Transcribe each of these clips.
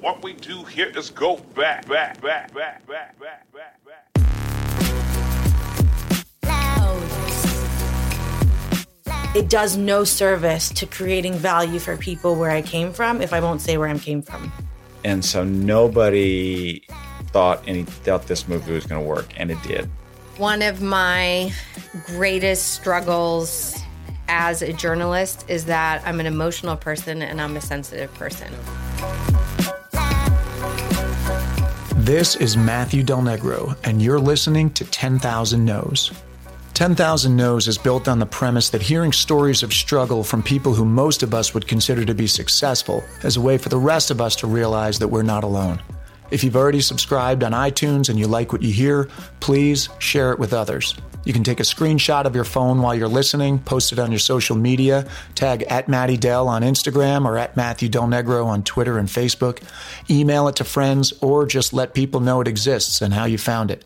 What we do here is go back, back, back, back, back, back, back, back. It does no service to creating value for people where I came from if I won't say where I came from. And so nobody thought any thought this movie was going to work, and it did. One of my greatest struggles as a journalist is that I'm an emotional person and I'm a sensitive person. This is Matthew Del Negro, and you're listening to 10,000 No's. 10,000 No's is built on the premise that hearing stories of struggle from people who most of us would consider to be successful is a way for the rest of us to realize that we're not alone. If you've already subscribed on iTunes and you like what you hear, please share it with others. You can take a screenshot of your phone while you're listening, post it on your social media, tag at Matty Dell on Instagram or at Matthew Del Negro on Twitter and Facebook, email it to friends, or just let people know it exists and how you found it.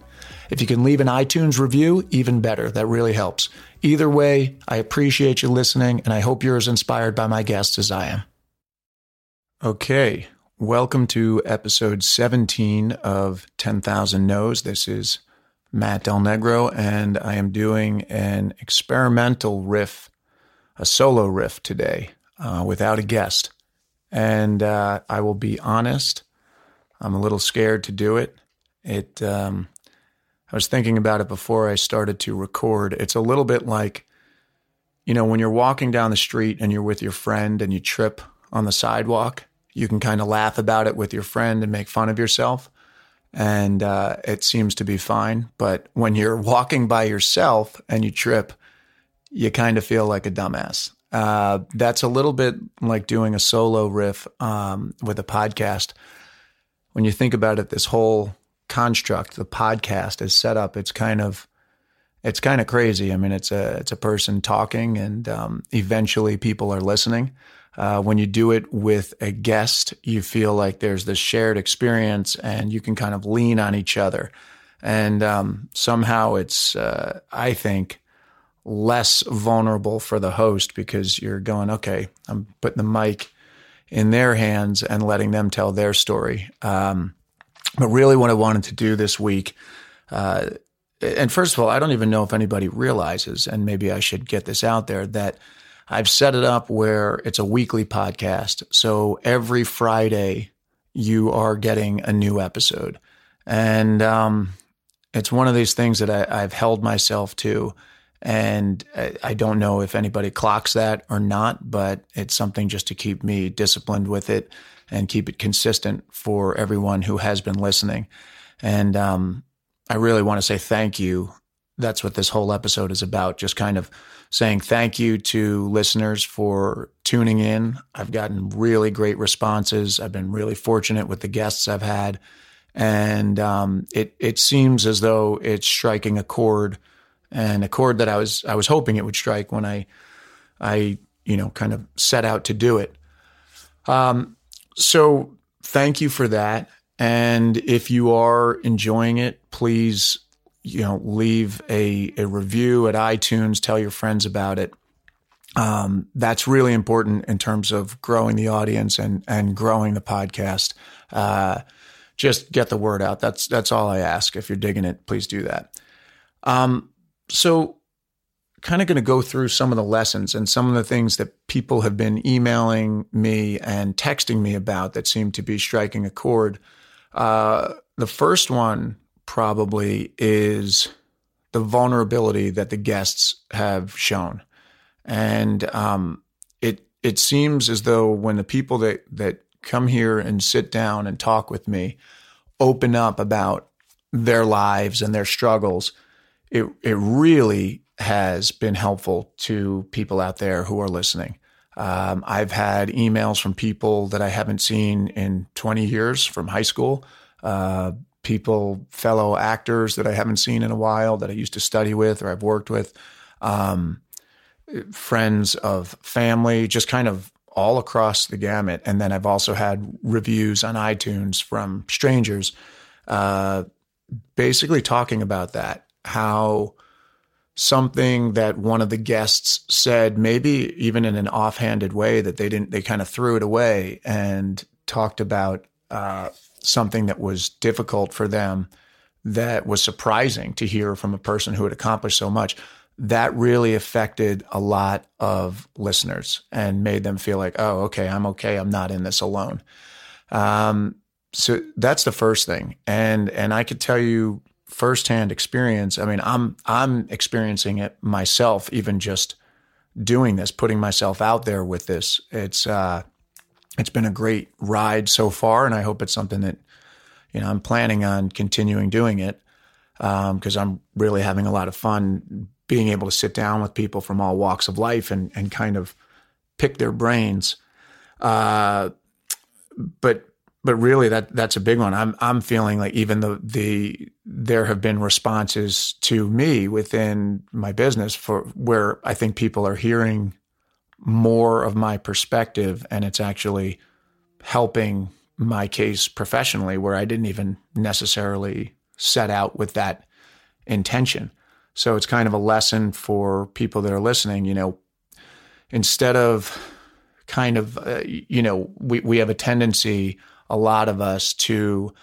If you can leave an iTunes review, even better. That really helps. Either way, I appreciate you listening, and I hope you're as inspired by my guests as I am. Okay, welcome to episode 17 of 10,000 No's. This is Matt Del Negro, and I am doing an experimental riff, a solo riff today, uh, without a guest. And uh, I will be honest, I'm a little scared to do it. It um, I was thinking about it before I started to record. It's a little bit like, you know, when you're walking down the street and you're with your friend and you trip on the sidewalk, you can kind of laugh about it with your friend and make fun of yourself. And uh, it seems to be fine. But when you're walking by yourself and you trip, you kind of feel like a dumbass. Uh, that's a little bit like doing a solo riff um, with a podcast. When you think about it, this whole construct the podcast is set up it's kind of it's kind of crazy i mean it's a it's a person talking and um, eventually people are listening uh, when you do it with a guest you feel like there's this shared experience and you can kind of lean on each other. And um, somehow it's uh, i think less vulnerable for the host because you're going okay i'm putting the mic in their hands and letting them tell their story. Um, but really, what I wanted to do this week, uh, and first of all, I don't even know if anybody realizes, and maybe I should get this out there, that I've set it up where it's a weekly podcast. So every Friday, you are getting a new episode. And um, it's one of these things that I, have held myself to. And I, I don't know if anybody clocks that or not, but it's something just to keep me disciplined with it and keep it consistent for everyone who has been listening. And um, I really want to say thank you. That's what this whole episode is about. Just kind of saying thank you to listeners for tuning in. I've gotten really great responses. I've been really fortunate with the guests I've had, and um, it it seems as though it's striking a chord, and a chord that I was I was hoping it would strike when I I you know kind of set out to do it. Um, so thank you for that. And if you are enjoying it, please, you know, leave a, a review at iTunes, tell your friends about it. Um, that's really important in terms of growing the audience and, and growing the podcast. Uh, just get the word out. That's, that's all I ask. If you're digging it, please do that. Um, so kind of going to go through some of the lessons and some of the things that people have been emailing me and texting me about that seem to be striking a chord. Uh, the first one probably is the vulnerability that the guests have shown, and um, it it seems as though when the people that that come here and sit down and talk with me open up about their lives and their struggles, it it really has been helpful to people out there who are listening. Um, I've had emails from people that I haven't seen in 20 years from high school, uh, people, fellow actors that I haven't seen in a while that I used to study with or I've worked with, um, friends of family, just kind of all across the gamut. And then I've also had reviews on iTunes from strangers, uh, basically talking about that, how something that one of the guests said, maybe even in an offhanded way that they didn't, they kind of threw it away and talked about uh, something that was difficult for them that was surprising to hear from a person who had accomplished so much that really affected a lot of listeners and made them feel like, oh, okay, I'm okay. I'm not in this alone. Um, so that's the first thing. And and I could tell you firsthand experience. I mean, I'm I'm experiencing it myself, even just doing this, putting myself out there with this. It's uh, it's been a great ride so far, and I hope it's something that you know I'm planning on continuing doing it because um, I'm really having a lot of fun being able to sit down with people from all walks of life and and kind of pick their brains. Uh, but but really that that's a big one. I'm I'm feeling like even the the there have been responses to me within my business for where I think people are hearing more of my perspective and it's actually helping my case professionally where I didn't even necessarily set out with that intention. So it's kind of a lesson for people that are listening, you know, instead of kind of, uh, you know, we, we have a tendency, a lot of us, to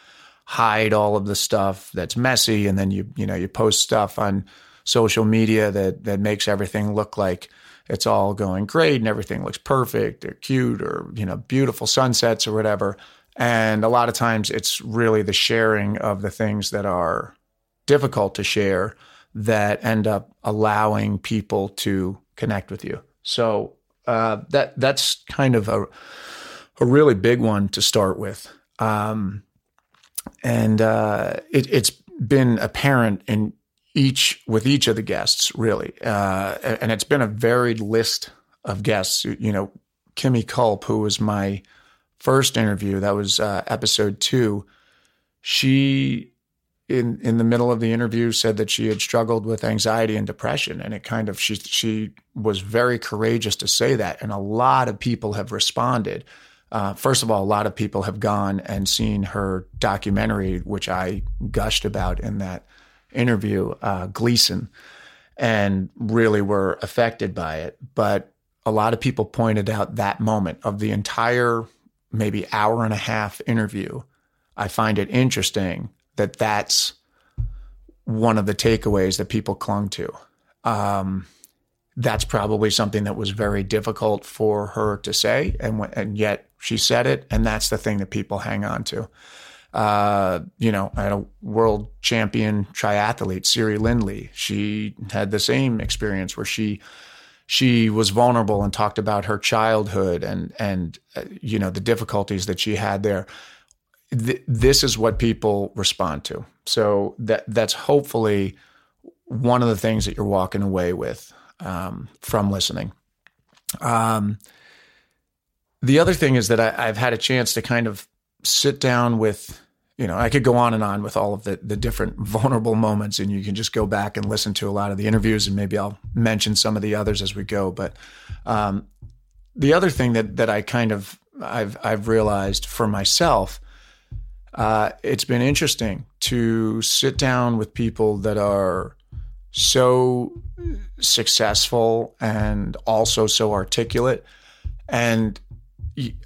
hide all of the stuff that's messy. And then you, you know, you post stuff on social media that, that makes everything look like it's all going great and everything looks perfect or cute or, you know, beautiful sunsets or whatever. And a lot of times it's really the sharing of the things that are difficult to share that end up allowing people to connect with you. So uh, that that's kind of a a really big one to start with, um, and uh, it, has been apparent in each with each of the guests really, uh, and it's been a varied list of guests. You know, Kimmy Culp, who was my first interview, that was uh, episode two. She in in the middle of the interview said that she had struggled with anxiety and depression and it kind of she she was very courageous to say that and a lot of people have responded uh, first of all a lot of people have gone and seen her documentary which i gushed about in that interview uh, gleason and really were affected by it but a lot of people pointed out that moment of the entire maybe hour and a half interview i find it interesting that that's one of the takeaways that people clung to. Um, that's probably something that was very difficult for her to say, and and yet she said it, and that's the thing that people hang on to. Uh, you know, I had a world champion triathlete, Siri Lindley. She had the same experience where she she was vulnerable and talked about her childhood and and uh, you know the difficulties that she had there th- this is what people respond to. So that that's hopefully one of the things that you're walking away with um, from listening. Um, the other thing is that I, I've had a chance to kind of sit down with you know, I could go on and on with all of the the different vulnerable moments, and you can just go back and listen to a lot of the interviews, and maybe I'll mention some of the others as we go. But um, the other thing that that I kind of I've I've realized for myself uh, it's been interesting to sit down with people that are so successful and also so articulate. And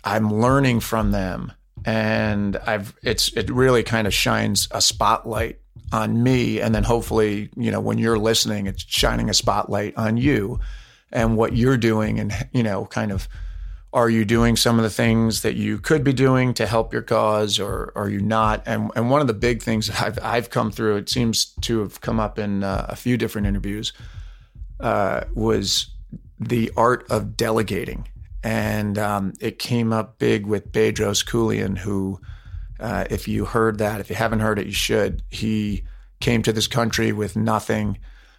I'm learning from them. And I've, it's, it really kind of shines a spotlight on me. And then hopefully, you know, when you're listening, it's shining a spotlight on you and what you're doing and, you know, kind of, are you doing some of the things that you could be doing to help your cause or are you not and and one of the big things that I've I've come through it seems to have come up in uh, a few different interviews uh, was the art of delegating and um, it came up big with Bedros Keuilian, who uh, if you heard that if you haven't heard it you should. He came to this country with nothing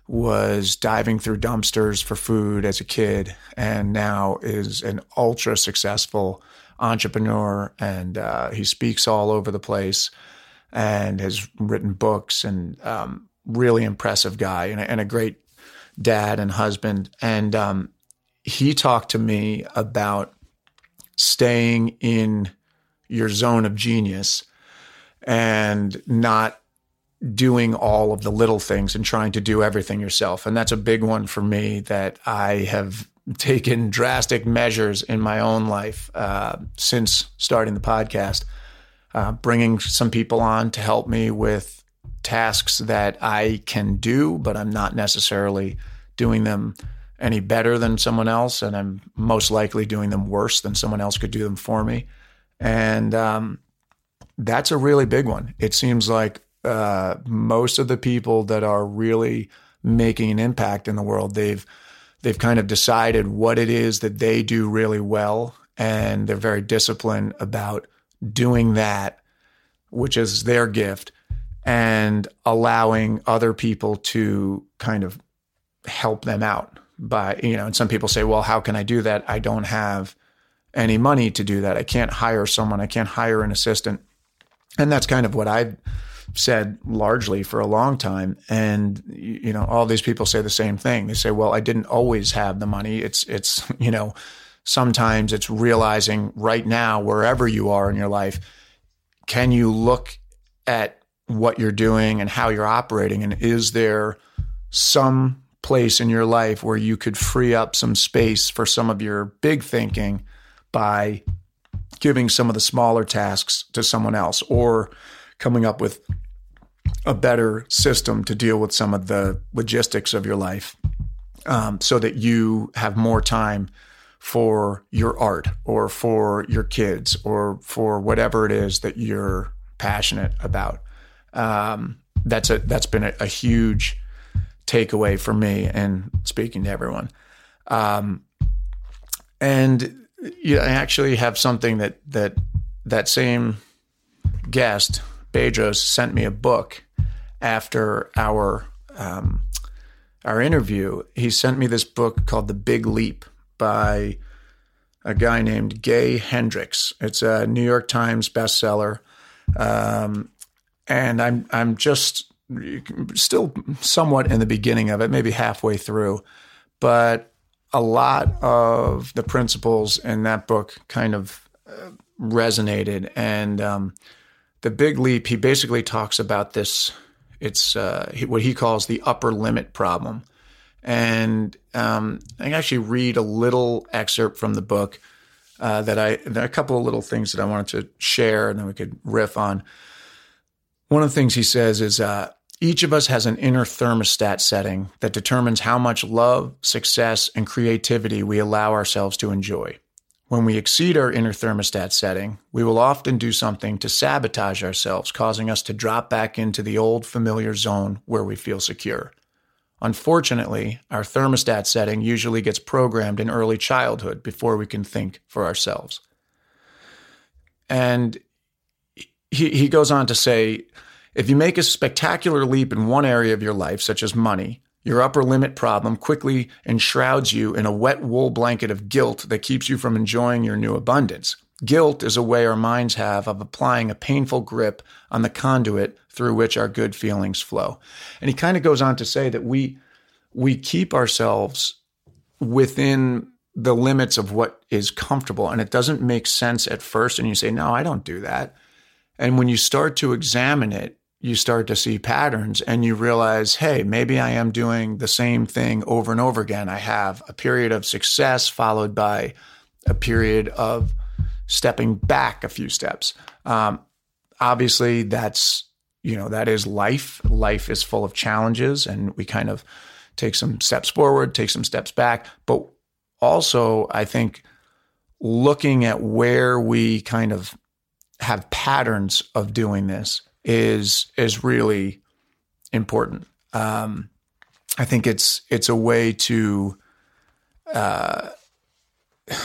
was diving through dumpsters for food as a kid and now is an ultra successful entrepreneur. And uh, he speaks all over the place and has written books and um, really impressive guy and a, and a, great dad and husband. And um, he talked to me about staying in your zone of genius and not doing all of the little things and trying to do everything yourself. And that's a big one for me that I have taken drastic measures in my own life uh, since starting the podcast. uh, bringing some people on to help me with tasks that I can do, but I'm not necessarily doing them any better than someone else, and I'm most likely doing them worse than someone else could do them for me. And um, that's a really big one. It seems like uh, most of the people that are really making an impact in the world, they've they've kind of decided what it is that they do really well, and they're very disciplined about doing that, which is their gift, and allowing other people to kind of help them out by you know. And some people say, well, how can I do that? I don't have any money to do that. I can't hire someone. I can't hire an assistant. And that's kind of what I've said largely for a long time. And, you know, all these people say the same thing. They say, well, I didn't always have the money. It's, it's, you know, sometimes it's realizing right now, wherever you are in your life, can you look at what you're doing and how you're operating? And is there some place in your life where you could free up some space for some of your big thinking by giving some of the smaller tasks to someone else or coming up with a better system to deal with some of the logistics of your life um, so that you have more time for your art or for your kids or for whatever it is that you're passionate about. Um, that's a that's been a, a, huge takeaway for me and speaking to everyone. Um, and you know, I actually have something that that that same guest Bedros sent me a book after our um, our interview. He sent me this book called The Big Leap by a guy named Gay Hendricks. It's a New York Times bestseller, um, and I'm I'm just still somewhat in the beginning of it, maybe halfway through, but a lot of the principles in that book kind of uh, resonated. And um, the big leap, he basically talks about this. It's uh, what he calls the upper limit problem. And um, I can actually read a little excerpt from the book uh, that I, a couple of little things that I wanted to share and then we could riff on. One of the things he says is, uh, each of us has an inner thermostat setting that determines how much love, success, and creativity we allow ourselves to enjoy. When we exceed our inner thermostat setting, we will often do something to sabotage ourselves, causing us to drop back into the old familiar zone where we feel secure. Unfortunately, our thermostat setting usually gets programmed in early childhood before we can think for ourselves. And he, he goes on to say, if you make a spectacular leap in one area of your life, such as money, your upper limit problem quickly enshrouds you in a wet wool blanket of guilt that keeps you from enjoying your new abundance. Guilt is a way our minds have of applying a painful grip on the conduit through which our good feelings flow. And he kind of goes on to say that we we keep ourselves within the limits of what is comfortable and it doesn't make sense at first and you say no, I don't do that. And when you start to examine it, you start to see patterns and you realize, hey, maybe I am doing the same thing over and over again. I have a period of success followed by a period of stepping back a few steps. Um, obviously, that's, you know, that is life. Life is full of challenges and we kind of take some steps forward, take some steps back. But also, I think looking at where we kind of have patterns of doing this is is really important. Um, I think it's it's a way to uh,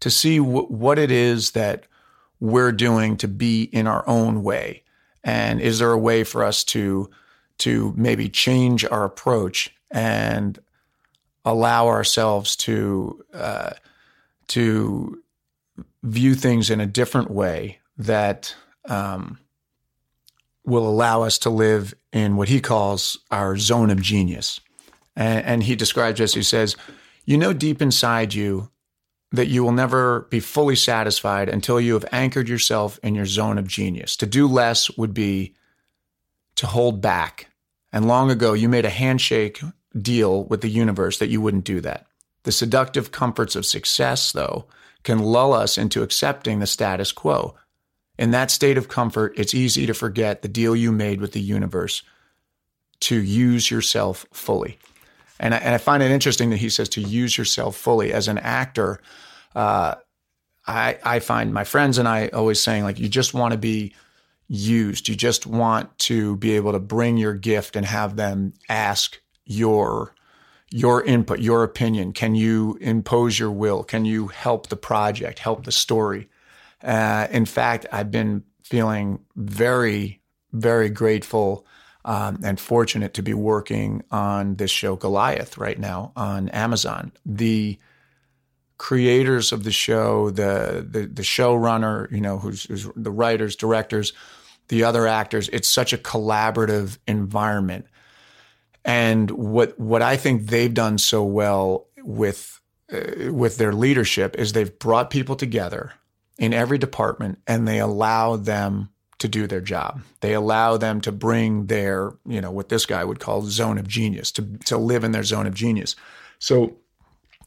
to see w- what it is that we're doing to be in our own way, and is there a way for us to to maybe change our approach and allow ourselves to uh, to view things in a different way that um, will allow us to live in what he calls our zone of genius. And, and he describes this, he says, You know deep inside you that you will never be fully satisfied until you have anchored yourself in your zone of genius. To do less would be to hold back. And long ago, you made a handshake deal with the universe that you wouldn't do that. The seductive comforts of success, though, can lull us into accepting the status quo. In that state of comfort, it's easy to forget the deal you made with the universe to use yourself fully. And I, and I find it interesting that he says to use yourself fully. As an actor, uh, I, I find my friends and I always saying, like, you just want to be used. You just want to be able to bring your gift and have them ask your your input, your opinion. Can you impose your will? Can you help the project, help the story? Uh, in fact, I've been feeling very, very grateful um, and fortunate to be working on this show Goliath right now on Amazon. The creators of the show, the the, the showrunner, you know, who's, who's the writers, directors, the other actors. It's such a collaborative environment, and what what I think they've done so well with uh, with their leadership is they've brought people together in every department, and they allow them to do their job. They allow them to bring their, you know, what this guy would call zone of genius, to, to live in their zone of genius. So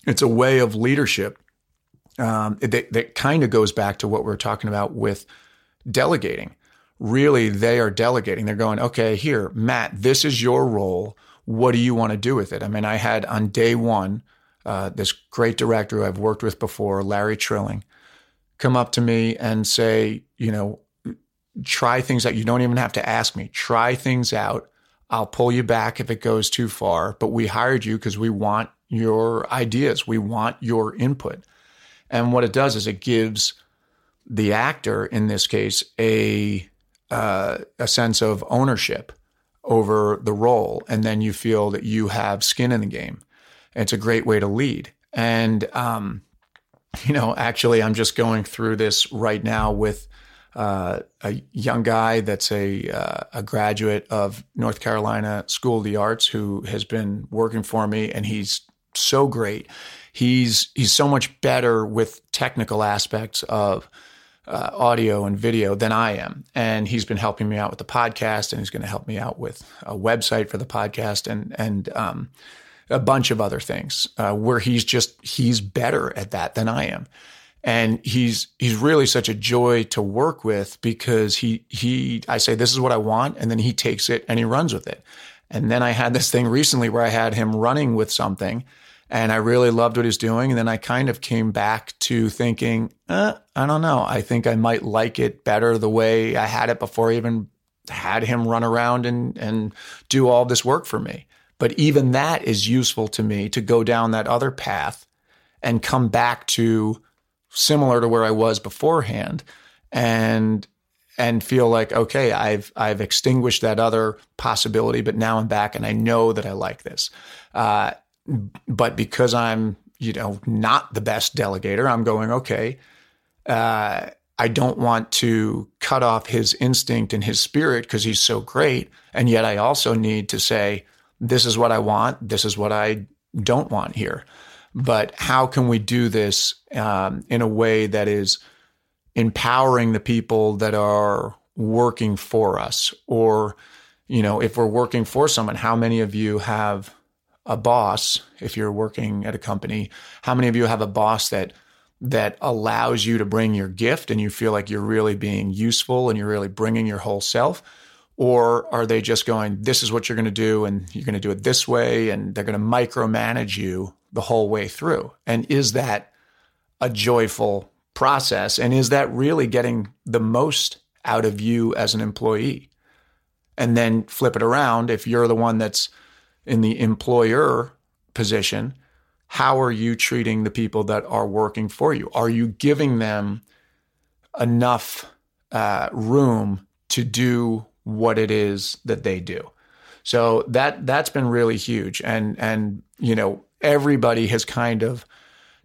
it's a way of leadership um, that, that kind of goes back to what we are talking about with delegating. Really, they are delegating. They're going, okay, here, Matt, this is your role. What do you want to do with it? I mean, I had on day one uh, this great director who I've worked with before, Larry Trilling, come up to me and say, you know, try things out. You don't even have to ask me. Try things out. I'll pull you back if it goes too far, but we hired you because we want your ideas. We want your input. And what it does is it gives the actor, in this case, a uh, a sense of ownership over the role, and then you feel that you have skin in the game. It's a great way to lead. And um, you know, actually, I'm just going through this right now with uh, a young guy that's a uh, a graduate of North Carolina School of the Arts who has been working for me, and he's so great. He's he's so much better with technical aspects of uh, audio and video than I am, and he's been helping me out with the podcast, and he's going to help me out with a website for the podcast, and and um, a bunch of other things uh, where he's just he's better at that than I am and he's he's really such a joy to work with because he he I say this is what I want and then he takes it and he runs with it. And then I had this thing recently where I had him running with something and I really loved what he's doing and then I kind of came back to thinking, uh, I don't know, I think I might like it better the way I had it before I even had him run around and and do all this work for me. But even that is useful to me to go down that other path and come back to similar to where I was beforehand and and feel like okay I've I've extinguished that other possibility but now I'm back and I know that I like this. Uh, but because I'm you know not the best delegator I'm going okay uh, I don't want to cut off his instinct and his spirit because he's so great. And yet I also need to say this is what I want this is what I don't want here but how can we do this um, in a way that is empowering the people that are working for us? Or, you know, if we're working for someone, how many of you have a boss? If you're working at a company, how many of you have a boss that that allows you to bring your gift and you feel like you're really being useful and you're really bringing your whole self? Or are they just going, this is what you're going to do and you're going to do it this way and they're going to micromanage you the whole way through? And is that a joyful process? And is that really getting the most out of you as an employee? And then flip it around. If you're the one that's in the employer position, how are you treating the people that are working for you? Are you giving them enough uh, room to do what it is that they do? So that that's been really huge, and and you know everybody has kind of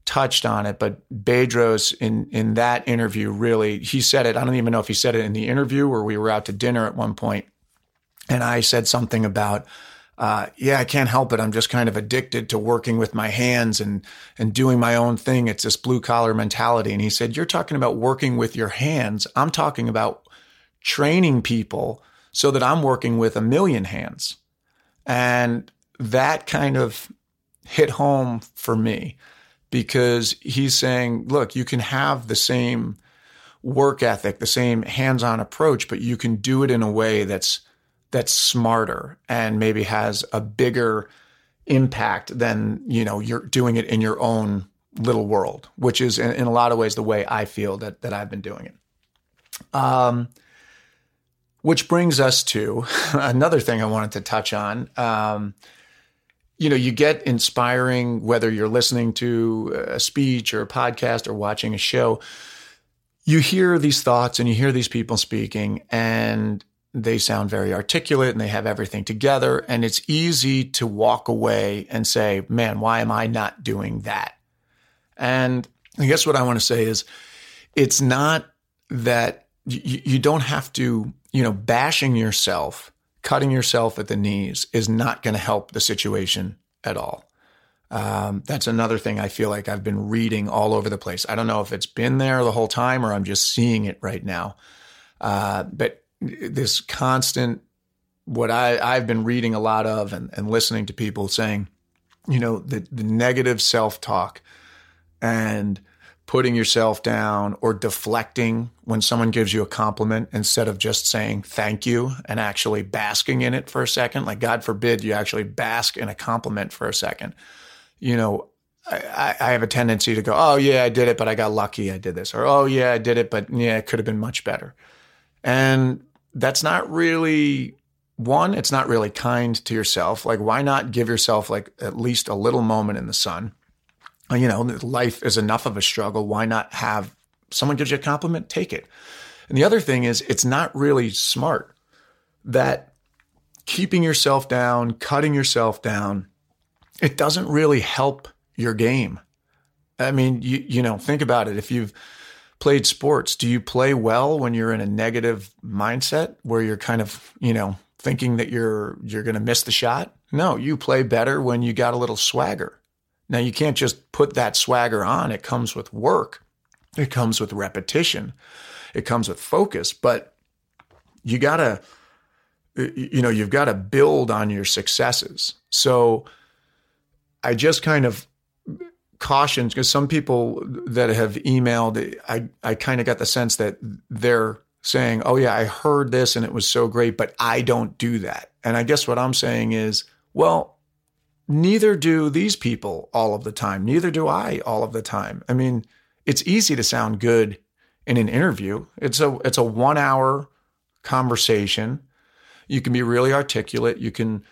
touched on it, but Bedros in in that interview really he said it. I don't even know if he said it in the interview or we were out to dinner at one point, and I said something about. Uh, yeah, I can't help it. I'm just kind of addicted to working with my hands and and doing my own thing. It's this blue collar mentality. And he said, "You're talking about working with your hands. I'm talking about training people so that I'm working with a million hands." And that kind of hit home for me because he's saying, look, you can have the same work ethic, the same hands-on approach, but you can do it in a way that's that's smarter and maybe has a bigger impact than you know you're doing it in your own little world, which is in, in a lot of ways the way I feel that that I've been doing it. Um, which brings us to another thing I wanted to touch on. Um, you know, you get inspiring whether you're listening to a speech or a podcast or watching a show. You hear these thoughts and you hear these people speaking, and they sound very articulate and they have everything together. And it's easy to walk away and say, man, why am I not doing that? And I guess what I want to say is it's not that you, you don't have to, you know, bashing yourself, cutting yourself at the knees is not going to help the situation at all. Um, that's another thing I feel like I've been reading all over the place. I don't know if it's been there the whole time or I'm just seeing it right now. Uh, but this constant, what I, I've been reading a lot of and, and listening to people saying, you know, the, the negative self talk and putting yourself down or deflecting when someone gives you a compliment instead of just saying thank you and actually basking in it for a second. Like, God forbid you actually bask in a compliment for a second. You know, I, I have a tendency to go, oh, yeah, I did it, but I got lucky I did this. Or, oh, yeah, I did it, but yeah, it could have been much better. And that's not really one, it's not really kind to yourself. Like, why not give yourself like at least a little moment in the sun? Uh, you know, life is enough of a struggle. Why not have someone gives you a compliment, take it. And the other thing is, it's not really smart that keeping yourself down, cutting yourself down, it doesn't really help your game. I mean, you you know, think about it. If you've played sports, do you play well when you're in a negative mindset where you're kind of, you know, thinking that you're you're going to miss the shot? No, you play better when you got a little swagger. Now, you can't just put that swagger on. It comes with work, it comes with repetition, it comes with focus, but you got to, you know, you've got to build on your successes. So I just kind of caution because some people that have emailed, I, I kind of got the sense that they're saying, oh, yeah, I heard this and it was so great, but I don't do that. And I guess what I'm saying is, well, neither do these people all of the time. Neither do I all of the time. I mean, it's easy to sound good in an interview. It's a it's a 1 hour conversation. You can be really articulate. You can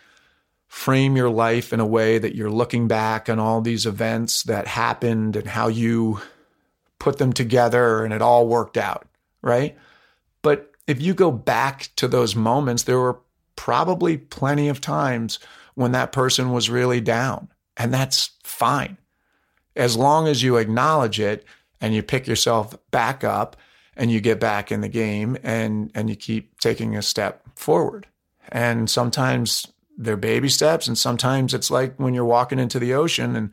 frame your life in a way that you're looking back on all these events that happened and how you put them together and it all worked out, right? But if you go back to those moments, there were probably plenty of times when that person was really down. And that's fine. As long as you acknowledge it and you pick yourself back up and you get back in the game and, and you keep taking a step forward. And sometimes they're baby steps and sometimes it's like when you're walking into the ocean and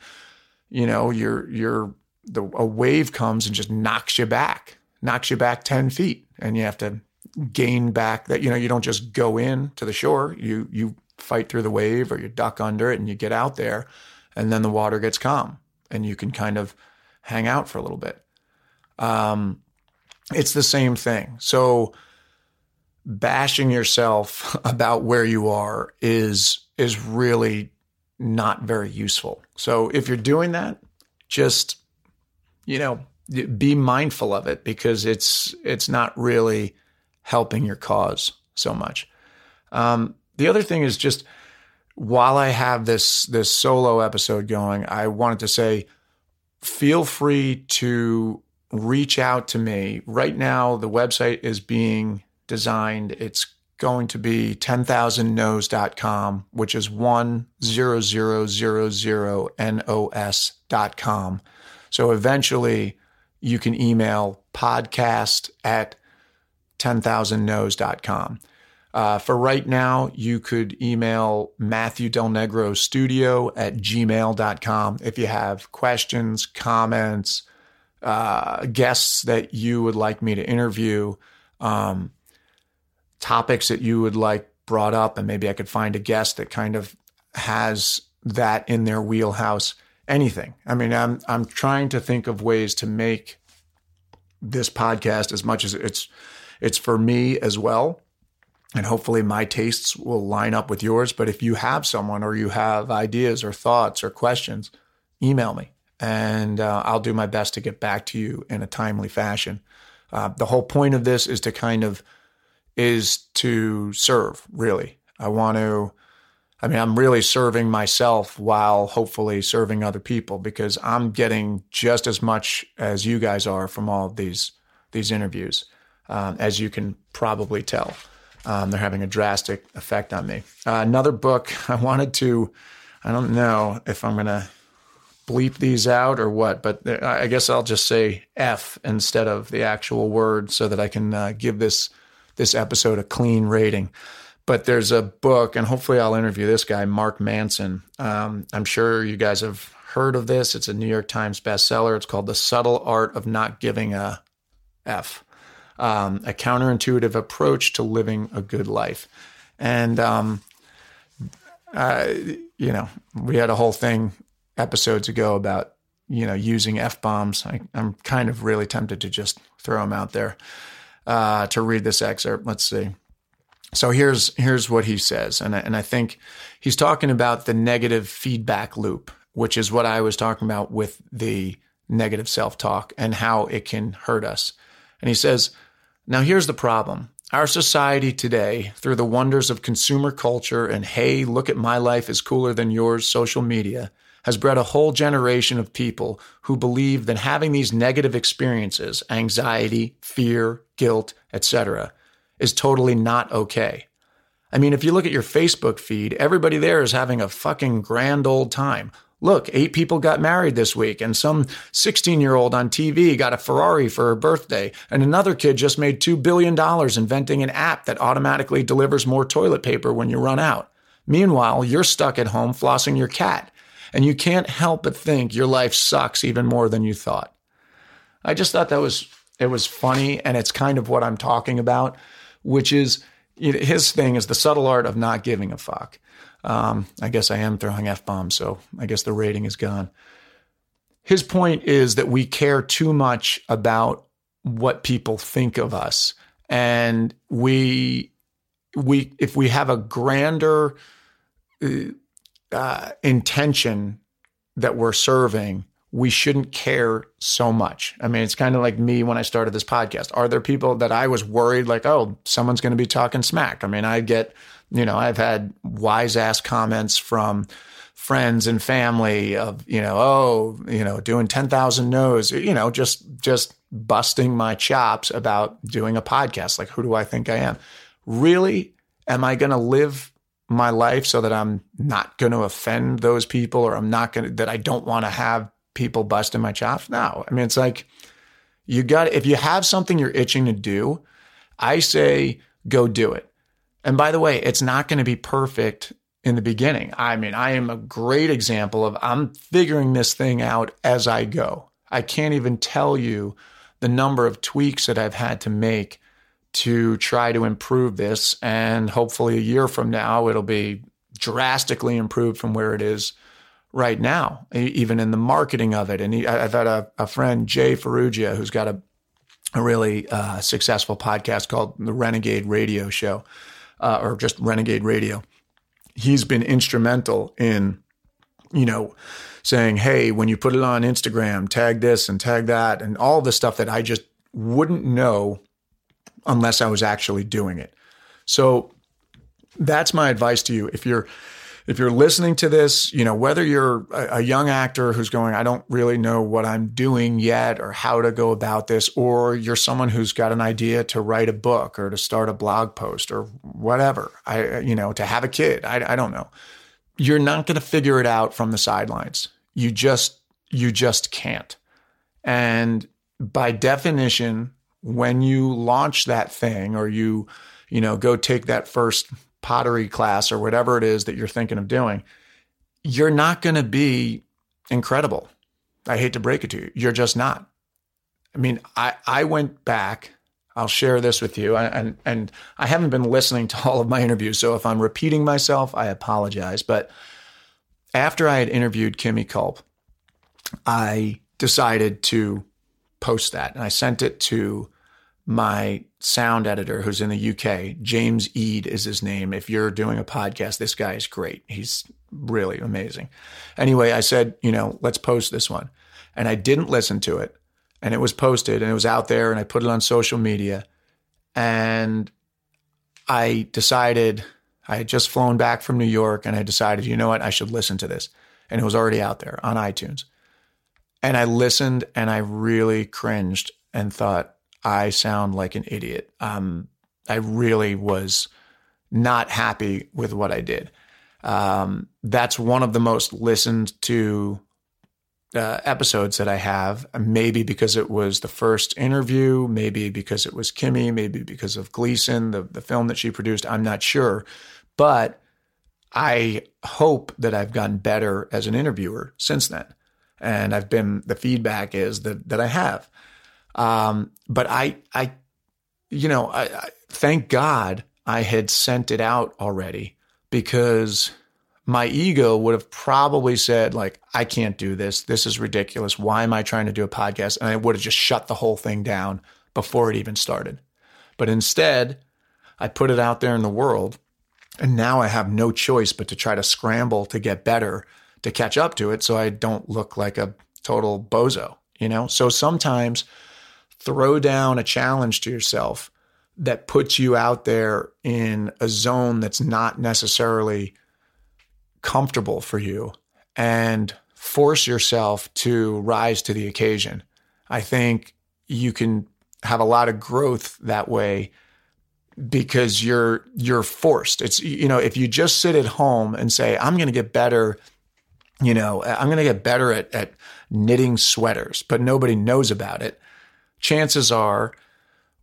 you know you're you're the a wave comes and just knocks you back knocks you back 10 feet and you have to gain back that you know you don't just go in to the shore you you fight through the wave or you duck under it and you get out there and then the water gets calm and you can kind of hang out for a little bit. Um, it's the same thing. So bashing yourself about where you are is is really not very useful. So if you're doing that, just you know, be mindful of it because it's it's not really helping your cause so much. Um, the other thing is just while I have this this solo episode going, I wanted to say feel free to reach out to me. Right now the website is being designed. It's going to be 10,000nos.com, which is 10000nos.com. So eventually you can email podcast at 10,000nos.com. Uh, for right now, you could email Matthew Del Negro Studio at gmail.com if you have questions, comments, uh, guests that you would like me to interview, um, topics that you would like brought up, and maybe I could find a guest that kind of has that in their wheelhouse. Anything. I mean, I'm I'm trying to think of ways to make this podcast as much as it's it's for me as well. And hopefully my tastes will line up with yours. But if you have someone or you have ideas or thoughts or questions, email me and uh, I'll do my best to get back to you in a timely fashion. Uh, the whole point of this is to kind of is to serve. Really, I want to. I mean, I'm really serving myself while hopefully serving other people because I'm getting just as much as you guys are from all of these these interviews, um, as you can probably tell. Um, they're having a drastic effect on me. Uh, another book I wanted to. I don't know if I'm gonna bleep these out or what, but I guess I'll just say F instead of the actual word so that I can uh, give this this episode a clean rating. But there's a book, and hopefully I'll interview this guy, Mark Manson. Um, I'm sure you guys have heard of this. It's a New York Times bestseller. It's called The Subtle Art of Not Giving a F, um, a counterintuitive approach to living a good life. And, um, uh, you know, we had a whole thing episodes ago about you know using f bombs. I'm kind of really tempted to just throw them out there uh, to read this excerpt. Let's see. So here's here's what he says, and I, and I think he's talking about the negative feedback loop, which is what I was talking about with the negative self talk and how it can hurt us. And he says, now here's the problem. Our society today, through the wonders of consumer culture and hey, look at my life is cooler than yours social media, has bred a whole generation of people who believe that having these negative experiences, anxiety, fear, guilt, etc., is totally not okay. I mean, if you look at your Facebook feed, everybody there is having a fucking grand old time. Look, eight people got married this week, and some 16 year old on TV got a Ferrari for her birthday, and another kid just made $2 billion inventing an app that automatically delivers more toilet paper when you run out. Meanwhile, you're stuck at home flossing your cat and you can't help but think your life sucks even more than you thought. I just thought that was it was funny and it's kind of what I'm talking about, which is his thing is the subtle art of not giving a fuck. Um, I guess I am throwing f bombs, so I guess the rating is gone. His point is that we care too much about what people think of us, and we we if we have a grander uh, uh, intention that we're serving, we shouldn't care so much. I mean, it's kind of like me when I started this podcast. Are there people that I was worried, like, oh, someone's going to be talking smack? I mean, I get, you know, I've had wise ass comments from friends and family of, you know, oh, you know, doing 10,000 no's, you know, just, just busting my chops about doing a podcast. Like, who do I think I am? Really? Am I going to live my life so that I'm not going to offend those people or I'm not going to, that I don't want to have people busting my chops. No, I mean, it's like you got, if you have something you're itching to do, I say go do it. And by the way, it's not going to be perfect in the beginning. I mean, I am a great example of I'm figuring this thing out as I go. I can't even tell you the number of tweaks that I've had to make to try to improve this. And hopefully, a year from now, it'll be drastically improved from where it is right now, even in the marketing of it. And he, I've had a, a, friend, Jay Ferruggia, who's got a, a really uh, successful podcast called The Renegade Radio Show, uh, or just Renegade Radio. He's been instrumental in, you know, saying, hey, when you put it on Instagram, tag this and tag that, and all the stuff that I just wouldn't know unless I was actually doing it. So that's my advice to you. If you're if you're listening to this, you know, whether you're a, a, young actor who's going, I don't really know what I'm doing yet or how to go about this, or you're someone who's got an idea to write a book or to start a blog post or whatever, I, you know, to have a kid, I, I don't know. You're not going to figure it out from the sidelines. You just, you just can't. And by definition, when you launch that thing or you, you know, go take that first pottery class or whatever it is that you're thinking of doing, you're not going to be incredible. I hate to break it to you. You're just not. I mean, I, I went back. I'll share this with you. And, and I haven't been listening to all of my interviews. So if I'm repeating myself, I apologize. But after I had interviewed Kimmy Culp, I decided to post that. And I sent it to my sound editor who's in the UK. James Eade is his name. If you're doing a podcast, this guy is great. He's really amazing. Anyway, I said, you know, let's post this one. And I didn't listen to it. And it was posted and it was out there and I put it on social media. And I decided I had just flown back from New York and I decided, you know what, I should listen to this. And it was already out there on iTunes. And I listened and I really cringed and thought, I sound like an idiot. Um, I really was not happy with what I did. Um, that's one of the most listened to uh, episodes that I have. Maybe because it was the first interview, maybe because it was Kimmy, maybe because of Gleason, the the film that she produced. I'm not sure, but I hope that I've gotten better as an interviewer since then, and I've been. The feedback is that that I have. Um, but I, I, you know, I, I thank God I had sent it out already because my ego would have probably said like i can't do this. This is ridiculous. Why am i trying to do a podcast? And i would have just shut the whole thing down before it even started. But instead i put it out there in the world and now i have no choice but to try to scramble to get better to catch up to it so i don't look like a total bozo you know? So sometimes throw down a challenge to yourself that puts you out there in a zone that's not necessarily comfortable for you and force yourself to rise to the occasion. I think you can have a lot of growth that way because you're you're forced. It's you know, if you just sit at home and say I'm going to get better, you know, I'm going to get better at at knitting sweaters, but nobody knows about it. Chances are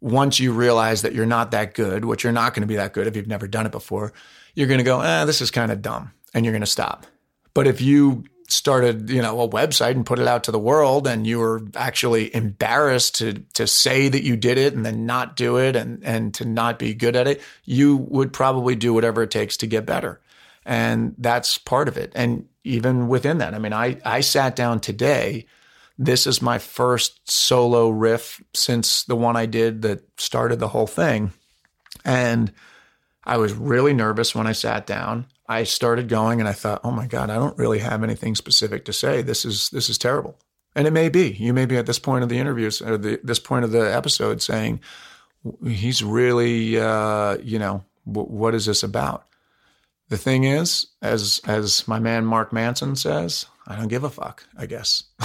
once you realize that you're not that good, which you're not going to be that good if you've never done it before, you're going to go, "Eh, this is kind of dumb." and you're going to stop. But if you started, you know, a website and put it out to the world and you were actually embarrassed to to say that you did it and then not do it and and to not be good at it, you would probably do whatever it takes to get better. And that's part of it. And even within that, I mean, I I sat down today this is my first solo riff since the one I did that started the whole thing. And I was really nervous when I sat down. I started going and I thought, oh my God, I don't really have anything specific to say. This is this is terrible. And it may be. You may be at this point of the interviews or the, this point of the episode saying, he's really, uh, you know, w- what is this about? The thing is, as as my man Mark Manson says, I don't give a fuck. I guess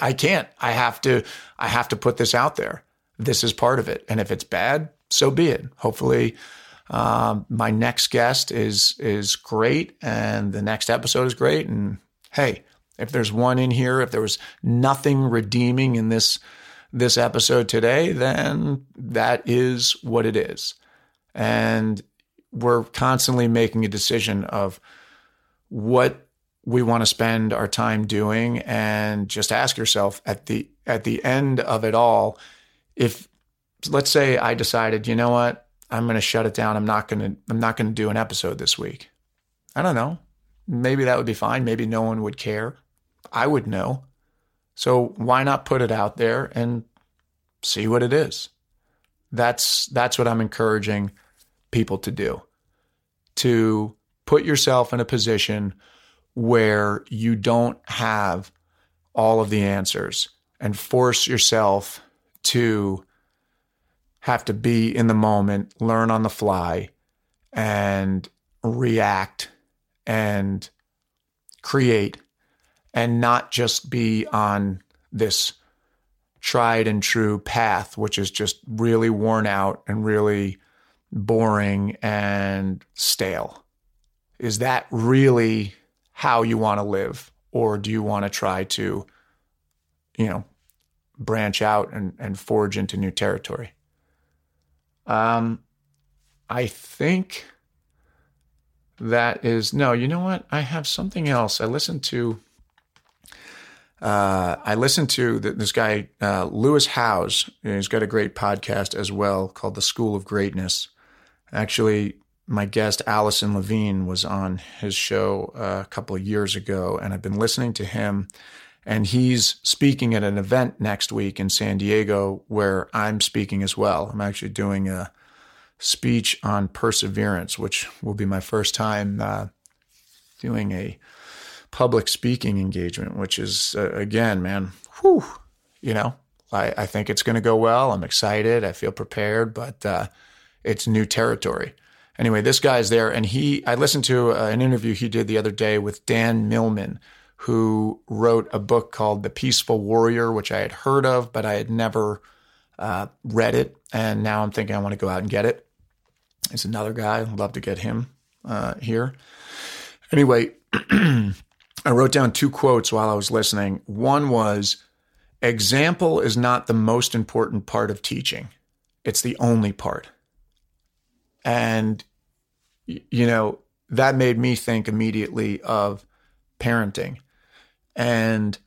I can't. I have to. I have to put this out there. This is part of it, and if it's bad, so be it. Hopefully, um, my next guest is is great, and the next episode is great. And hey, if there's one in here, if there was nothing redeeming in this this episode today, then that is what it is. And we're constantly making a decision of what we want to spend our time doing and just ask yourself at the at the end of it all if let's say I decided, you know what? I'm going to shut it down. I'm not going to I'm not going to do an episode this week. I don't know. Maybe that would be fine. Maybe no one would care. I would know. So why not put it out there and see what it is? That's that's what I'm encouraging people to do. To put yourself in a position where you don't have all of the answers and force yourself to have to be in the moment, learn on the fly, and react and create, and not just be on this tried and true path, which is just really worn out and really boring and stale. Is that really how you want to live? Or do you want to try to, you know, branch out and, and forge into new territory? Um, I think that is no. You know what? I have something else. I listened to. Uh, I listened to this guy uh, Lewis Howes. He's got a great podcast as well called The School of Greatness. Actually, my guest Alison Levine was on his show uh, a couple of years ago, and I've been listening to him. And he's speaking at an event next week in San Diego where I'm speaking as well. I'm actually doing a speech on perseverance, which will be my first time uh, doing a public speaking engagement, which is, uh, again, man, whew, you know, I, I think it's going to go well. I'm excited. I feel prepared, but uh, it's new territory. Anyway, this guy's there, and he, I listened to uh, an interview he did the other day with Dan Millman, who wrote a book called The Peaceful Warrior, which I had heard of, but I had never uh, read it. And now I'm thinking I want to go out and get it. It's another guy. I'd love to get him uh, here. Anyway, I wrote down two quotes while I was listening. One was, Example is not the most important part of teaching, it's the only part. And, you know, that made me think immediately of parenting and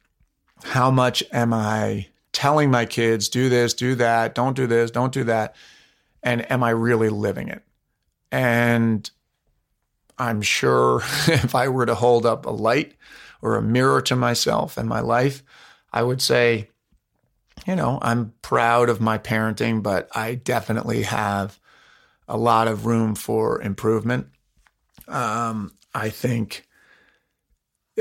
how much am I telling my kids, do this, do that, don't do this, don't do that. And am I really living it? And I'm sure if I were to hold up a light or a mirror to myself and my life, I would say, you know, I'm proud of my parenting, but I definitely have a lot of room for improvement. Um, I think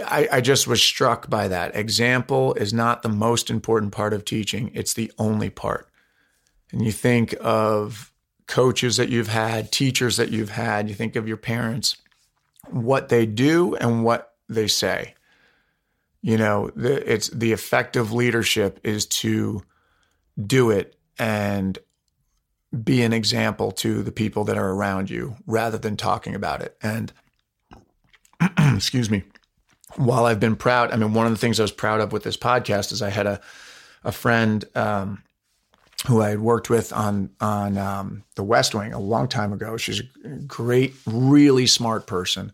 I, I just was struck by that. Example is not the most important part of teaching, it's the only part. And you think of coaches that you've had, teachers that you've had, you think of your parents, what they do and what they say. You know, the, it's the effective leadership is to do it and be an example to the people that are around you rather than talking about it. And excuse me, while I've been proud, I mean, one of the things I was proud of with this podcast is I had a a friend um, who I had worked with on on um, the West Wing a long time ago. She's a great, really smart person,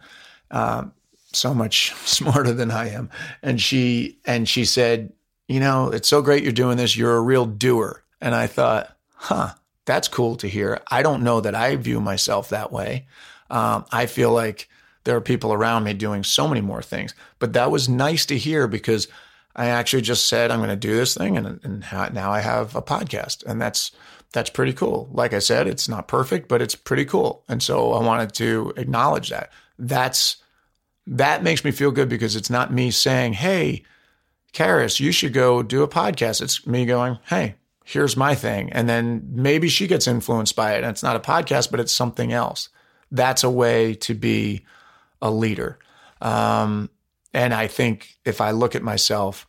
um, so much smarter than I am. And she and she said, "You know, it's so great you're doing this. You're a real doer." And I thought, "Huh, that's cool to hear." I don't know that I view myself that way. Um, I feel like there are people around me doing so many more things, but that was nice to hear because I actually just said I'm going to do this thing, and, and now I have a podcast, and that's that's pretty cool. Like I said, it's not perfect, but it's pretty cool, and so I wanted to acknowledge that. That's that makes me feel good because it's not me saying, "Hey, Karis, you should go do a podcast." It's me going, "Hey, here's my thing," and then maybe she gets influenced by it, and it's not a podcast, but it's something else. That's a way to be a leader. Um, and I think if I look at myself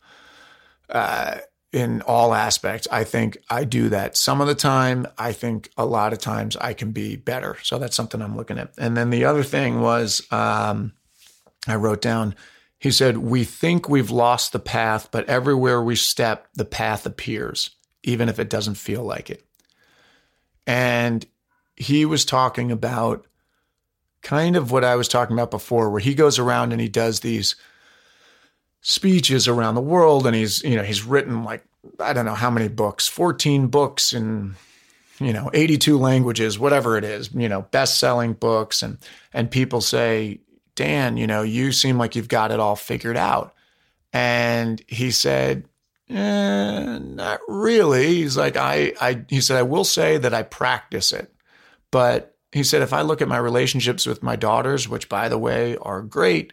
uh, in all aspects, I think I do that some of the time. I think a lot of times I can be better. So that's something I'm looking at. And then the other thing was um, I wrote down, he said, We think we've lost the path, but everywhere we step, the path appears, even if it doesn't feel like it. And he was talking about kind of what I was talking about before, where he goes around and he does these speeches around the world and he's you know he's written like i don't know how many books 14 books in you know 82 languages whatever it is you know best-selling books and and people say dan you know you seem like you've got it all figured out and he said eh, not really he's like i i he said i will say that i practice it but he said if i look at my relationships with my daughters which by the way are great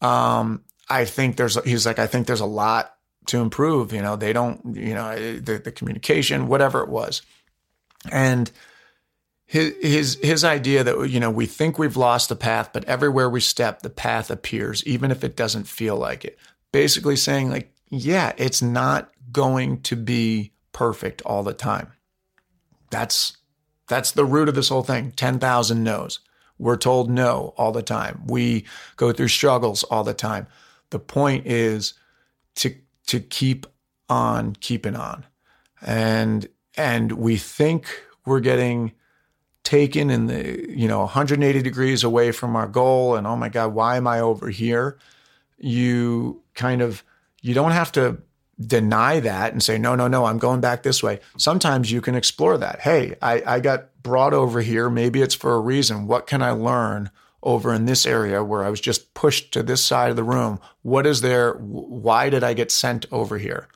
um I think there's, he's like, I think there's a lot to improve. You know, they don't, you know, the, the communication, whatever it was. And his, his, his idea that, you know, we think we've lost the path, but everywhere we step, the path appears, even if it doesn't feel like it. Basically saying, like, yeah, it's not going to be perfect all the time. That's, that's the root of this whole thing. 10,000 no's. We're told no all the time. We go through struggles all the time. The point is to to keep on keeping on. And and we think we're getting taken in the you know 180 degrees away from our goal and oh my god why am i over here you kind of you don't have to deny that and say no no no i'm going back this way sometimes you can explore that hey i, I got brought over here maybe it's for a reason what can i learn over in this area where I was just pushed to this side of the room. What is there? Why did I get sent over here?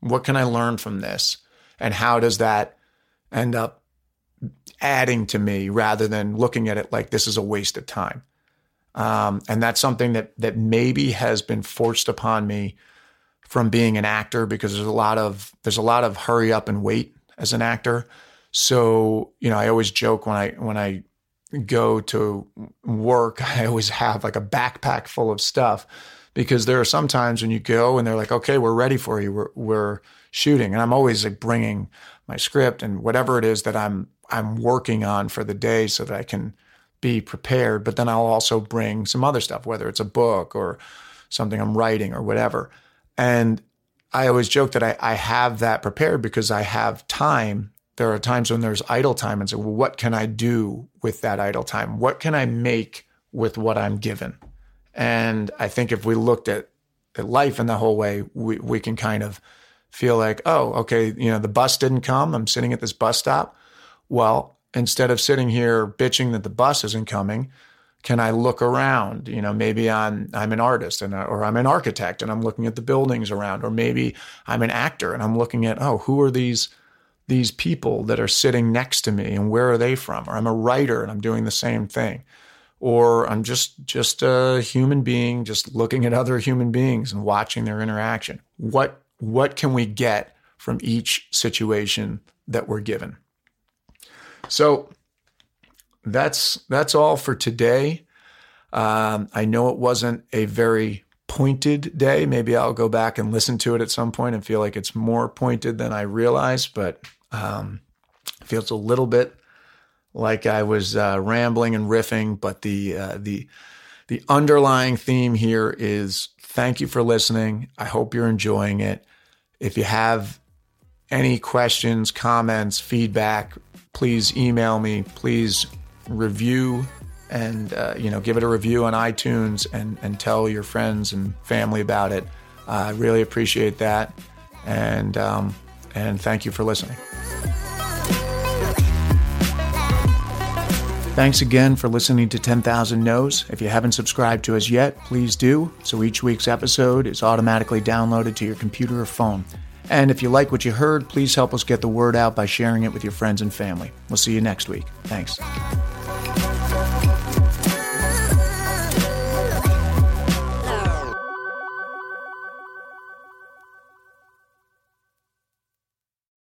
What can I learn from this? And how does that end up adding to me rather than looking at it like this is a waste of time? Um, and that's something that that maybe has been forced upon me from being an actor because there's a lot of there's a lot of hurry up and wait as an actor. So you know, I always joke when I when I go to work, I always have like a backpack full of stuff because there are some times when you go and they're like, okay, we're ready for you. We're, we're shooting. And I'm always like bringing my script and whatever it is that I'm, I'm working on for the day so that I can be prepared. But then I'll also bring some other stuff, whether it's a book or something I'm writing or whatever. And I always joke that I, I have that prepared because I have time there are times when there's idle time and say, well, what can I do with that idle time? What can I make with what I'm given? And I think if we looked at, at life in the whole way, we, we can kind of feel like, oh, okay, you know, the bus didn't come. I'm sitting at this bus stop. Well, instead of sitting here bitching that the bus isn't coming, can I look around? You know, maybe I'm I'm an artist and or I'm an architect and I'm looking at the buildings around, or maybe I'm an actor and I'm looking at oh, who are these these people that are sitting next to me and where are they from? Or I'm a writer and I'm doing the same thing. Or I'm just just a human being just looking at other human beings and watching their interaction. What what can we get from each situation that we're given? So that's that's all for today. Um, I know it wasn't a very pointed day. Maybe I'll go back and listen to it at some point and feel like it's more pointed than I realized, but um, feels a little bit like I was uh, rambling and riffing, but the uh, the the underlying theme here is thank you for listening. I hope you're enjoying it. If you have any questions, comments, feedback, please email me. Please review and uh, you know give it a review on iTunes and and tell your friends and family about it. I really appreciate that, and um, and thank you for listening. Thanks again for listening to 10,000 No's. If you haven't subscribed to us yet, please do, so each week's episode is automatically downloaded to your computer or phone. And if you like what you heard, please help us get the word out by sharing it with your friends and family. We'll see you next week. Thanks. Thank you.